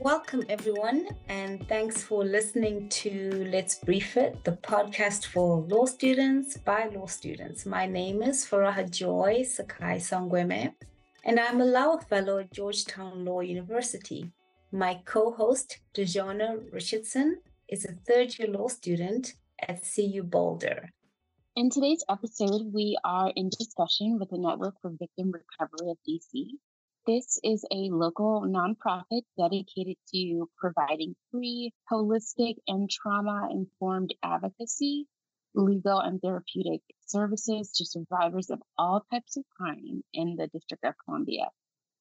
Welcome, everyone, and thanks for listening to Let's Brief It, the podcast for law students by law students. My name is Furaha Joy Sekai Saungweme, and I'm a Law Fellow at Georgetown Law University. My co host, DaJonna Richardson, is a third year law student at CU Boulder. In today's episode, we are in discussion with the Network for Victim Recovery of DC. This is a local nonprofit dedicated to providing free, holistic, and trauma informed advocacy, legal, and therapeutic services to survivors of all types of crime in the District of Columbia.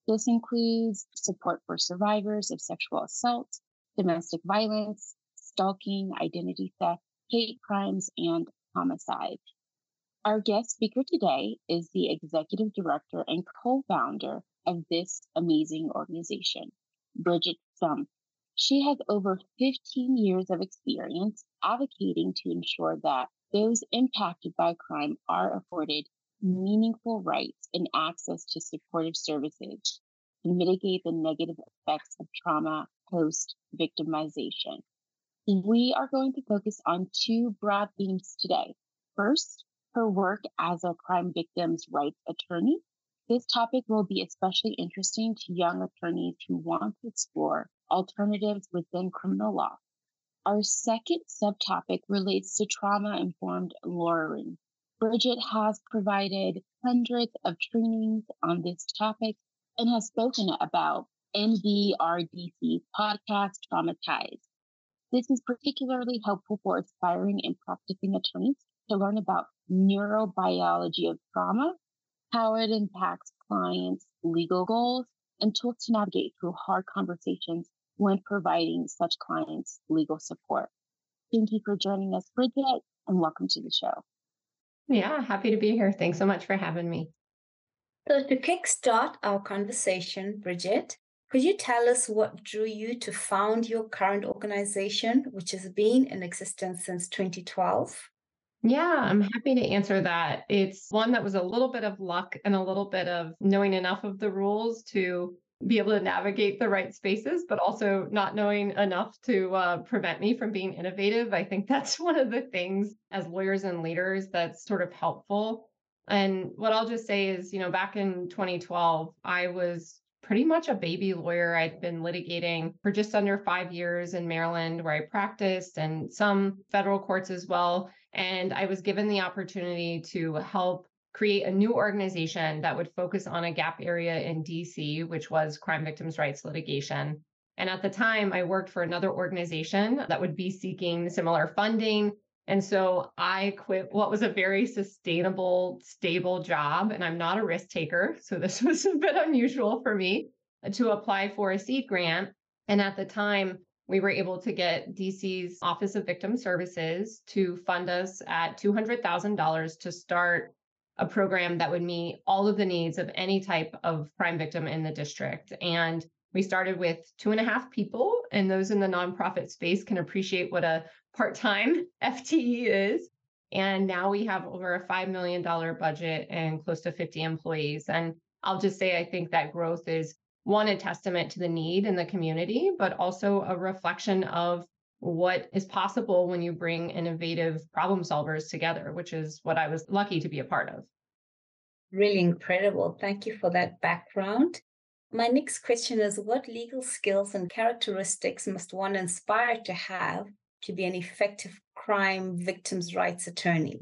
This includes support for survivors of sexual assault, domestic violence, stalking, identity theft, hate crimes, and homicide. Our guest speaker today is the executive director and co founder of this amazing organization, Bridgette Stumpf. She has over 15 years of experience advocating to ensure that those impacted by crime are afforded meaningful rights and access to supportive services to mitigate the negative effects of trauma post victimization. We are going to focus on two broad themes today. First, her work as a crime victims' rights attorney this topic will be especially interesting to young attorneys who want to explore alternatives within criminal law. Our second subtopic relates to trauma informed lawyering. Bridgette has provided hundreds of trainings on this topic and has spoken about NVRDC's podcast, Traumatized. This is particularly helpful for aspiring and practicing attorneys to learn about neurobiology of trauma how it impacts clients' legal goals, and tools to navigate through hard conversations when providing such clients legal support. Thank you for joining us, Bridgette, and welcome to the show. Yeah, happy to be here. Thanks so much for having me. So, to kickstart our conversation, Bridgette, could you tell us what drew you to found your current organization, which has been in existence since 2012? Yeah, I'm happy to answer that. It's one that was a little bit of luck and a little bit of knowing enough of the rules to be able to navigate the right spaces, but also not knowing enough to uh, prevent me from being innovative. I think that's one of the things as lawyers and leaders that's sort of helpful. And what I'll just say is, you know, back in 2012, I was pretty much a baby lawyer. I'd been litigating for just under five years in Maryland, where I practiced, and some federal courts as well. And I was given the opportunity to help create a new organization that would focus on a gap area in DC, which was crime victims' rights litigation. And at the time, I worked for another organization that would be seeking similar funding. And so I quit what was a very sustainable, stable job. And I'm not a risk taker. So this was a bit unusual for me to apply for a seed grant. And at the time, we were able to get DC's Office of Victim Services to fund us at $200,000 to start a program that would meet all of the needs of any type of crime victim in the district. And we started with two and a half people, and those in the nonprofit space can appreciate what a part time FTE is. And now we have over a $5 million budget and close to 50 employees. And I'll just say, I think that growth is one, a testament to the need in the community, but also a reflection of what is possible when you bring innovative problem solvers together, which is what I was lucky to be a part of. Really incredible. Thank you for that background. My next question is What legal skills and characteristics must one aspire to have to be an effective crime victims' rights attorney?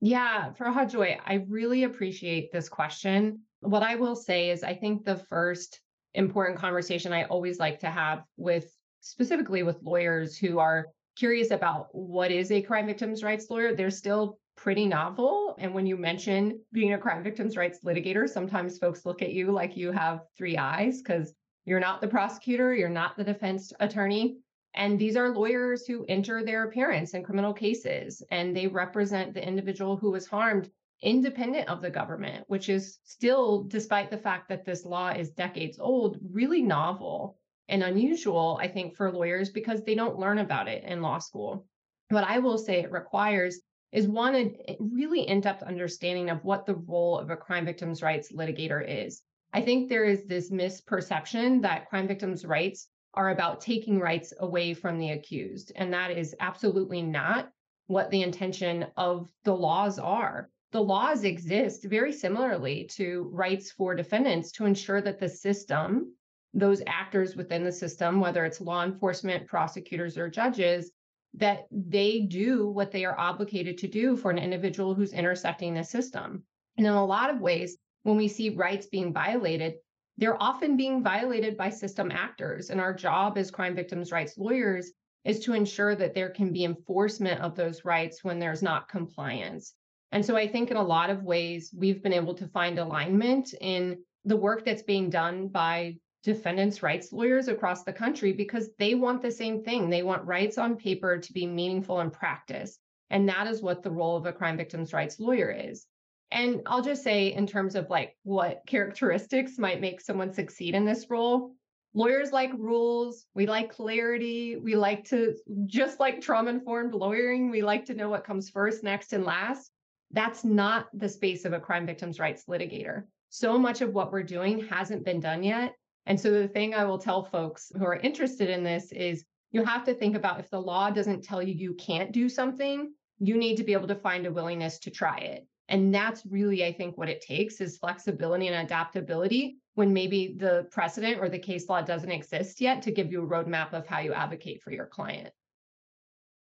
Yeah, Furaha Joy, I really appreciate this question what I will say is, I think the first important conversation I always like to have with specifically with lawyers who are curious about what is a crime victims rights lawyer, they're still pretty novel. And when you mention being a crime victims rights litigator, sometimes folks look at you like you have three eyes because you're not the prosecutor, you're not the defense attorney. And these are lawyers who enter their appearance in criminal cases and they represent the individual who was harmed independent of the government, which is still, despite the fact that this law is decades old, really novel and unusual, I think, for lawyers because they don't learn about it in law school. What I will say it requires is one, a eh, really in depth understanding of what the role of a crime victims' rights litigator is. I think there is this misperception that crime victims' rights are about taking rights away from the accused. And that is absolutely not what the intention of the laws are. The laws exist very similarly to rights for defendants to ensure that the system, those actors within the system, whether it's law enforcement, prosecutors, or judges, that they do what they are obligated to do for an individual who's intersecting the system. And in a lot of ways, when we see rights being violated, they're often being violated by system actors. And our job as crime victims' rights lawyers is to ensure that there can be enforcement of those rights when there's not compliance. And so I think in a lot of ways, we've been able to find alignment in the work that's being done by defendants' rights lawyers across the country because they want the same thing. They want rights on paper to be meaningful in practice. And that is what the role of a crime victims' rights lawyer is. And I'll just say, in terms of like what characteristics might make someone succeed in this role, lawyers like rules. We like clarity. We like to, just like trauma informed lawyering, we like to know what comes first, next, and last. That's not the space of a crime victims' rights litigator. So much of what we're doing hasn't been done yet. And so the thing I will tell folks who are interested in this is you have to think about if the law doesn't tell you you can't do something, you need to be able to find a willingness to try it. And that's really, I think, what it takes is flexibility and adaptability when maybe the precedent or the case law doesn't exist yet to give you a roadmap of how you advocate for your client.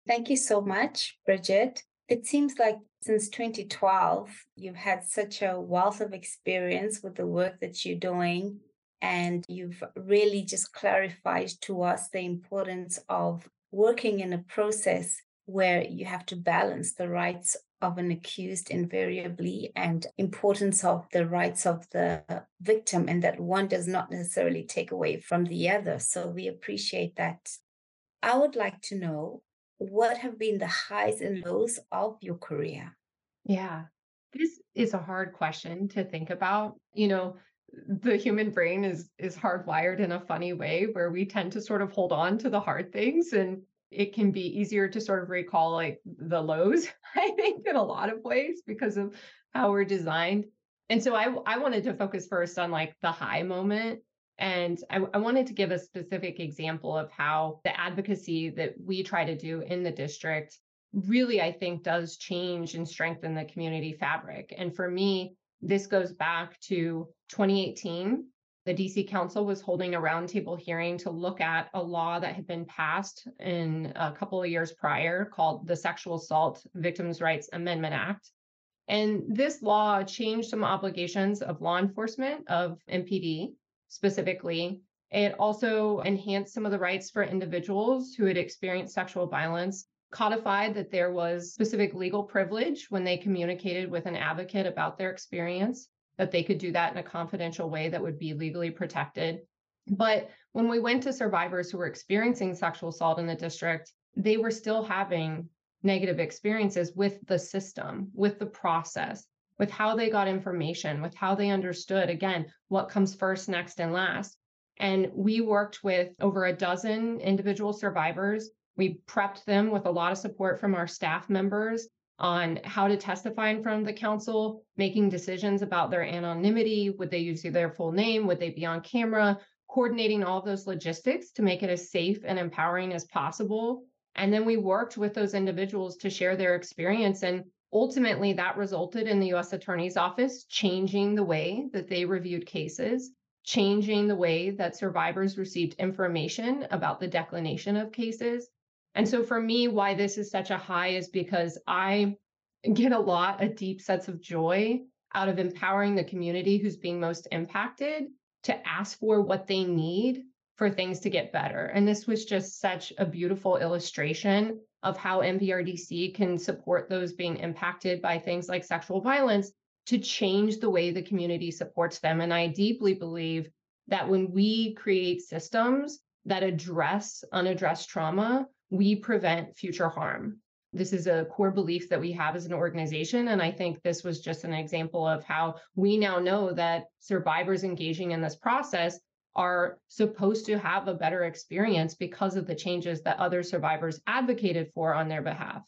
Thank you so much, Bridgette. It seems like since 2012, you've had such a wealth of experience with the work that you're doing and you've really just clarified to us the importance of working in a process where you have to balance the rights of an accused invariably and importance of the rights of the victim and that one does not necessarily take away from the other. So we appreciate that. I would like to know what have been the highs and lows of your career? Yeah. This is a hard question to think about you know the human brain is is hardwired in a funny way where we tend to sort of hold on to the hard things and it can be easier to sort of recall like the lows i think in a lot of ways because of how we're designed. And so i i wanted to focus first on like the high moment and I, I wanted to give a specific example of how the advocacy that we try to do in the district really i think does change and strengthen the community fabric and for me this goes back to 2018. The DC Council was holding a roundtable hearing to look at a law that had been passed in a couple of years prior called the Sexual Assault Victims' Rights Amendment Act. And this law changed some obligations of law enforcement, of MPD specifically. It also enhanced some of the rights for individuals who had experienced sexual violence codified that there was specific legal privilege when they communicated with an advocate about their experience, that they could do that in a confidential way that would be legally protected. But when we went to survivors who were experiencing sexual assault in the district, they were still having negative experiences with the system, with the process, with how they got information, with how they understood, again, what comes first, next, and last. And we worked with over a dozen individual survivors we prepped them with a lot of support from our staff members on how to testify in front of the council, making decisions about their anonymity. Would they use their full name? Would they be on camera? Coordinating all of those logistics to make it as safe and empowering as possible. And then we worked with those individuals to share their experience. And ultimately, that resulted in the US Attorney's Office changing the way that they reviewed cases, changing the way that survivors received information about the declination of cases, and so for me, why this is such a high is because I get a lot, a deep sense of joy out of empowering the community who's being most impacted to ask for what they need for things to get better. And this was just such a beautiful illustration of how NVRDC can support those being impacted by things like sexual violence to change the way the community supports them. And I deeply believe that when we create systems that address unaddressed trauma, we prevent future harm. This is a core belief that we have as an organization. And I think this was just an example of how we now know that survivors engaging in this process are supposed to have a better experience because of the changes that other survivors advocated for on their behalf.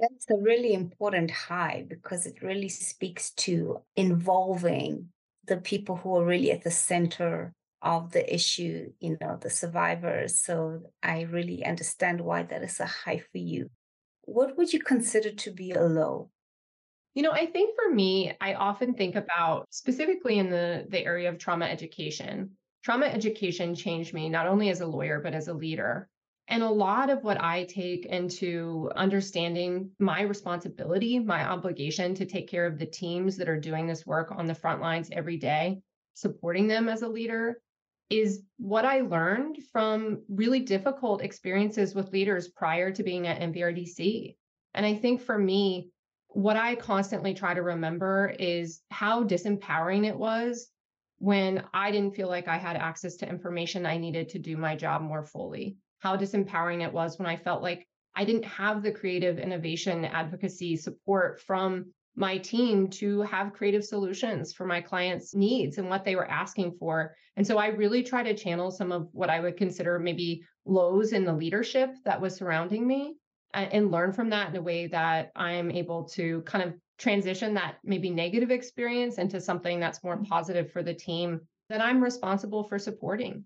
That's a really important high because it really speaks to involving the people who are really at the center of the issue, you know, the survivors. So I really understand why that is a high for you. What would you consider to be a low? You know, I think for me, I often think about specifically in the, the area of trauma education. Trauma education changed me not only as a lawyer, but as a leader. And a lot of what I take into understanding my responsibility, my obligation to take care of the teams that are doing this work on the front lines every day, supporting them as a leader, is what I learned from really difficult experiences with leaders prior to being at NVRDC. And I think for me, what I constantly try to remember is how disempowering it was when I didn't feel like I had access to information I needed to do my job more fully how disempowering it was when I felt like I didn't have the creative innovation advocacy support from my team to have creative solutions for my clients' needs and what they were asking for. And so I really try to channel some of what I would consider maybe lows in the leadership that was surrounding me and learn from that in a way that I'm able to kind of transition that maybe negative experience into something that's more mm-hmm. positive for the team that I'm responsible for supporting.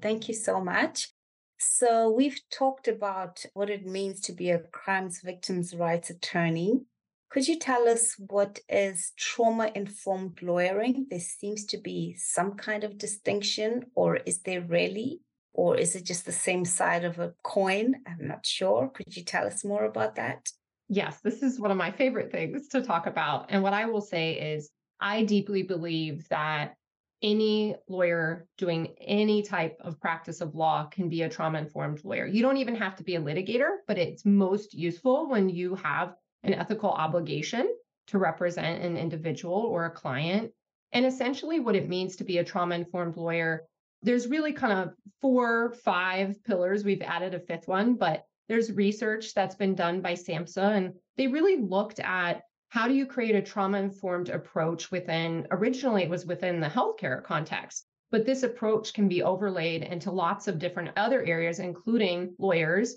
Thank you so much. So, we've talked about what it means to be a crimes victims' rights attorney. Could you tell us what is trauma informed lawyering? There seems to be some kind of distinction, or is there really? Or is it just the same side of a coin? I'm not sure. Could you tell us more about that? Yes, this is one of my favorite things to talk about. And what I will say is, I deeply believe that any lawyer doing any type of practice of law can be a trauma informed lawyer. You don't even have to be a litigator, but it's most useful when you have an ethical obligation to represent an individual or a client. And essentially, what it means to be a trauma informed lawyer, there's really kind of four, five pillars. We've added a fifth one, but there's research that's been done by SAMHSA, and they really looked at how do you create a trauma informed approach within originally it was within the healthcare context but this approach can be overlaid into lots of different other areas including lawyers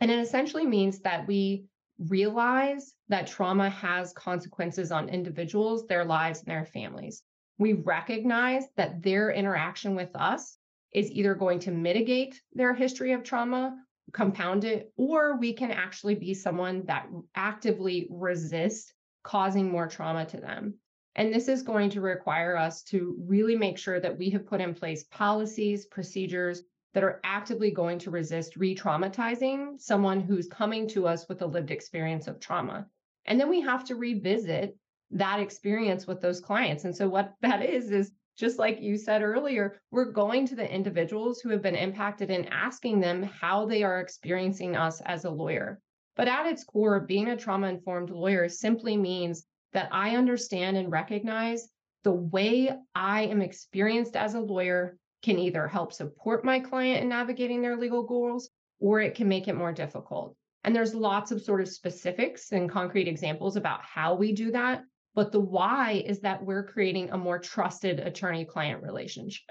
and it essentially means that we realize that trauma has consequences on individuals their lives and their families we recognize that their interaction with us is either going to mitigate their history of trauma compound it or we can actually be someone that actively resists causing more trauma to them. And this is going to require us to really make sure that we have put in place policies, procedures that are actively going to resist re traumatizing someone who's coming to us with a lived experience of trauma. And then we have to revisit that experience with those clients. And so, what that is, is just like you said earlier, we're going to the individuals who have been impacted and asking them how they are experiencing us as a lawyer. But at its core, being a trauma informed lawyer simply means that I understand and recognize the way I am experienced as a lawyer can either help support my client in navigating their legal goals or it can make it more difficult. And there's lots of sort of specifics and concrete examples about how we do that. But the why is that we're creating a more trusted attorney client relationship.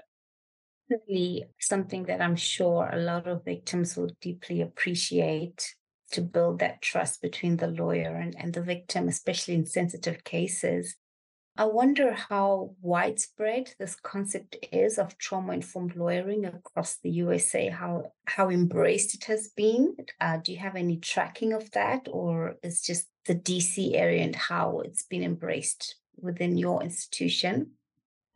Really, something that I'm sure a lot of victims will deeply appreciate to build that trust between the lawyer and, and the victim, especially in sensitive cases. I wonder how widespread this concept is of trauma informed lawyering across the USA, how, how embraced it has been. Uh, do you have any tracking of that, or is just the DC area and how it's been embraced within your institution?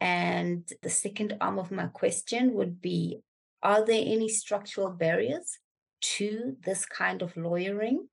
And the second arm of my question would be Are there any structural barriers to this kind of lawyering?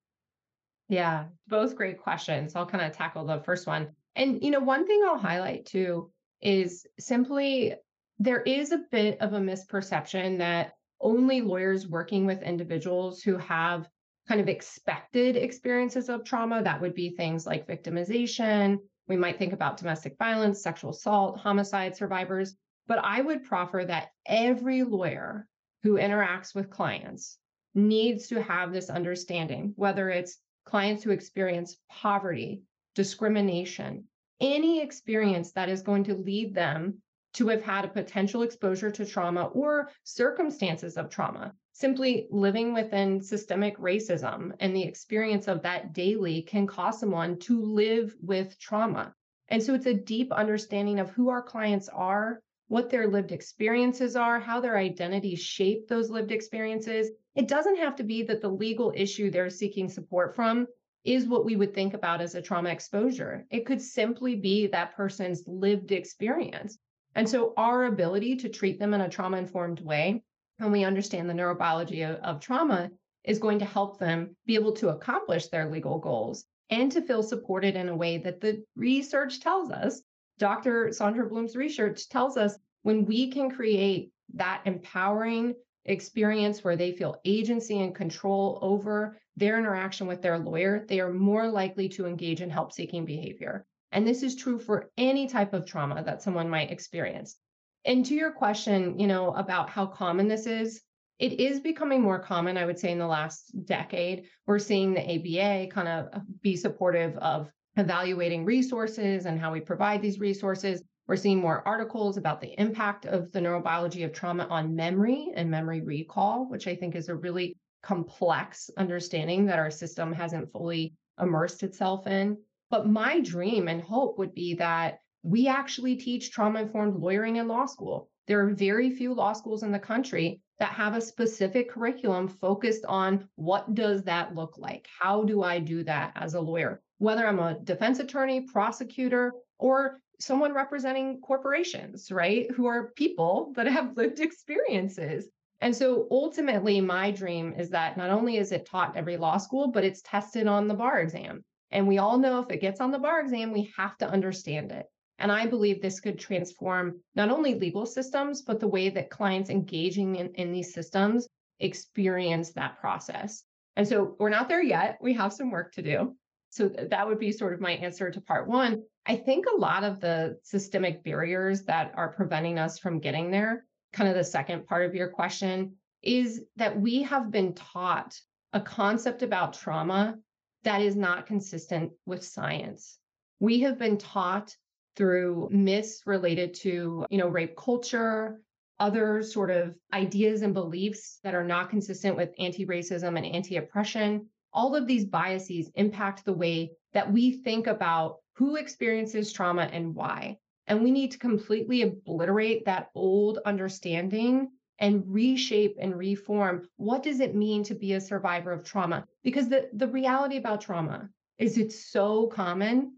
Yeah, both great questions. I'll kind of tackle the first one. And, you know, one thing I'll highlight too is simply there is a bit of a misperception that only lawyers working with individuals who have kind of expected experiences of trauma, that would be things like victimization. We might think about domestic violence, sexual assault, homicide survivors. But I would proffer that every lawyer who interacts with clients needs to have this understanding, whether it's clients who experience poverty, discrimination, any experience that is going to lead them to have had a potential exposure to trauma or circumstances of trauma. Simply living within systemic racism and the experience of that daily can cause someone to live with trauma. And so it's a deep understanding of who our clients are, what their lived experiences are, how their identities shape those lived experiences. It doesn't have to be that the legal issue they're seeking support from is what we would think about as a trauma exposure. It could simply be that person's lived experience. And so, our ability to treat them in a trauma informed way, when we understand the neurobiology of, of, trauma, is going to help them be able to accomplish their legal goals and to feel supported in a way that the research tells us. Dr. Sandra Bloom's research tells us when we can create that empowering experience where they feel agency and control over their interaction with their lawyer, they are more likely to engage in help seeking behavior. And this is true for any type of trauma that someone might experience. And to your question, you know, about how common this is, it is becoming more common, I would say, in the last decade. We're seeing the ABA kind of uh, be supportive of evaluating resources and how we provide these resources. We're seeing more articles about the impact of the neurobiology of trauma on memory and memory recall, which I think is a really complex understanding that our system hasn't fully immersed itself in. But my dream and hope would be that we actually teach trauma informed lawyering in law school. There are very few law schools in the country that have a specific curriculum focused on what does that look like? How do I do that as a lawyer? Whether I'm a defense attorney, prosecutor, or someone representing corporations, right? Who are people that have lived experiences. And so ultimately, my dream is that not only is it taught every law school, but it's tested on the bar exam. And we all know if it gets on the bar exam, we have to understand it. And I believe this could transform not only legal systems, but the way that clients engaging in, in these systems experience that process. And so we're not there yet. We have some work to do. So that would be sort of my answer to part one. I think a lot of the systemic barriers that are preventing us from getting there, kind of the second part of your question, is that we have been taught a concept about trauma that is not consistent with science. We have been taught through myths related to, you know, rape culture, other sort of ideas and beliefs that are not consistent with anti-racism and anti-oppression. All of these biases impact the way that we think about who experiences trauma and why. And we need to completely obliterate that old understanding and reshape and reform what does it mean to be a survivor of trauma because the, the reality about trauma is it's so common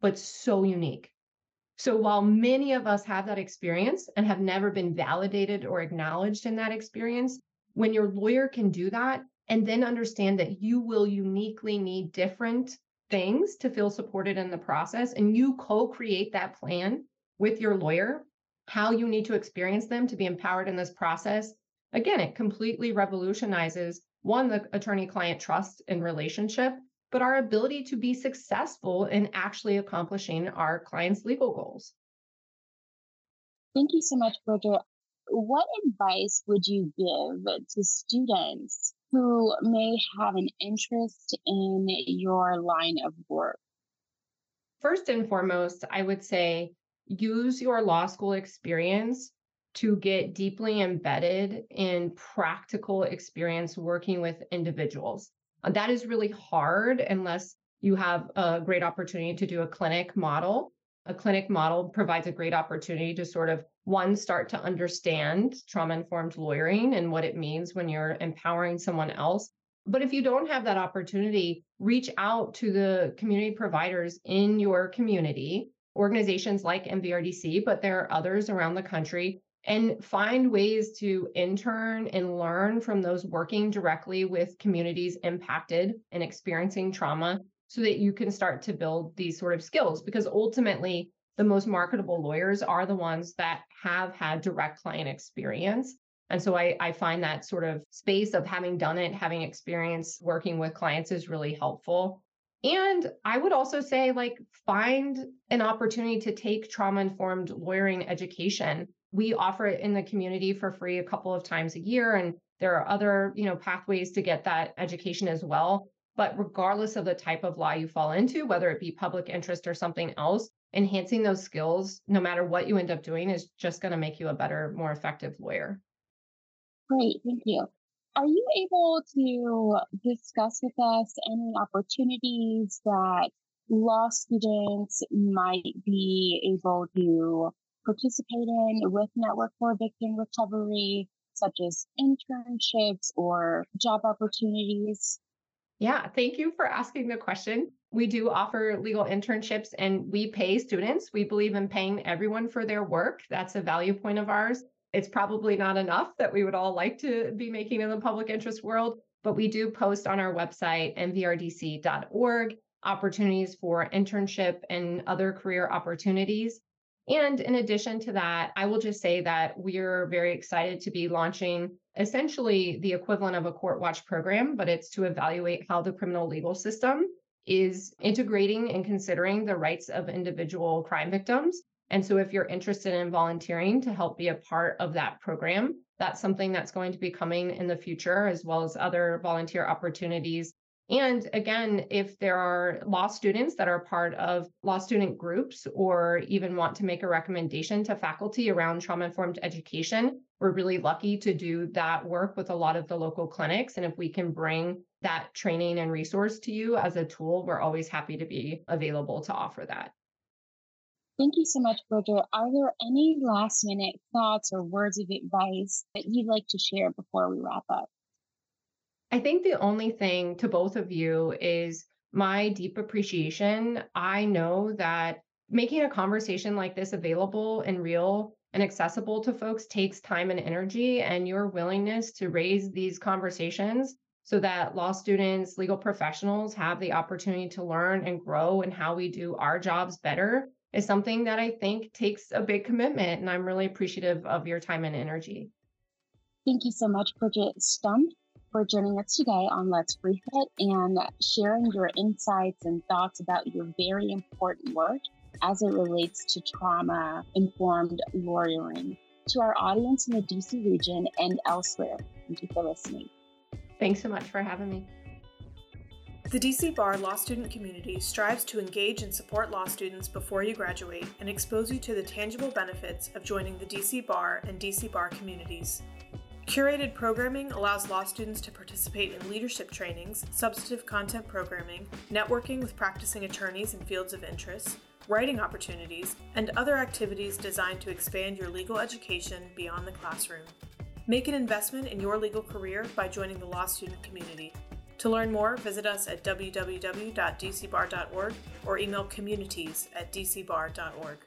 but so unique so while many of us have that experience and have never been validated or acknowledged in that experience when your lawyer can do that and then understand that you will uniquely need different things to feel supported in the process and you co-create that plan with your lawyer how you need to experience them to be empowered in this process, again, it completely revolutionizes one, the attorney client trust and relationship, but our ability to be successful in actually accomplishing our clients' legal goals. Thank you so much, Bridgette. What advice would you give to students who may have an interest in your line of work? First and foremost, I would say use your law school experience to get deeply embedded in practical experience working with individuals. Uh, that is really hard unless you have a great opportunity to do a clinic model. A clinic model provides a great opportunity to sort of one start to understand trauma informed lawyering and what it means when you're empowering someone else. But if you don't have that opportunity, reach out to the community providers in your community organizations like NVRDC, but there are others around the country, and find ways to intern and learn from those working directly with communities impacted and experiencing trauma so that you can start to build these sort of skills. Because ultimately, the most marketable lawyers are the ones that have had direct client experience. And so I, I find that sort of space of having done it, having experience working with clients is really helpful. And I would also say, like, find an opportunity to take trauma informed lawyering education. We offer it in the community for free a couple of times a year. And there are other, you know, pathways to get that education as well. But regardless of the type of law you fall into, whether it be public interest or something else, enhancing those skills, no matter what you end up doing, is just going to make you a better, more effective lawyer. Great. Thank you. Are you able to discuss with us any opportunities that law students might be able to participate in with Network for Victim Recovery, such as internships or job opportunities? Yeah, thank you for asking the question. We do offer legal internships and we pay students. We believe in paying everyone for their work. That's a value point of ours. It's probably not enough that we would all like to be making in the public interest world, but we do post on our website, nvrdc.org, opportunities for internship and other career opportunities. And in addition to that, I will just say that we're very excited to be launching essentially the equivalent of a court watch program, but it's to evaluate how the criminal legal system is integrating and considering the rights of individual crime victims. And so, if you're interested in volunteering to help be a part of that program, that's something that's going to be coming in the future, as well as other volunteer opportunities and again, if there are law students that are part of law student groups or even want to make a recommendation to faculty around trauma informed education, we're really lucky to do that work with a lot of the local clinics. And if we can bring that training and resource to you as a tool, we're always happy to be available to offer that. Thank you so much, Bridgette. Are there any last minute thoughts or words of advice that you'd like to share before we wrap up? I think the only thing to both of you is my deep appreciation. I know that making a conversation like this available and real and accessible to folks takes time and energy, and your willingness to raise these conversations so that law students, legal professionals have the opportunity to learn and grow and how we do our jobs better is something that I think takes a big commitment. And I'm really appreciative of your time and energy. Thank you so much, Bridgette Stumpf for joining us today on Let's Brief It and sharing your insights and thoughts about your very important work as it relates to trauma informed lawyering. To our audience in the DC region and elsewhere, thank you for listening. Thanks so much for having me. The DC Bar law student community strives to engage and support law students before you graduate and expose you to the tangible benefits of joining the DC Bar and DC Bar communities. Curated programming allows law students to participate in leadership trainings, substantive content programming, networking with practicing attorneys in fields of interest, writing opportunities, and other activities designed to expand your legal education beyond the classroom. Make an investment in your legal career by joining the law student community. To learn more, visit us at www.dcbar.org or email communities at dcbar.org.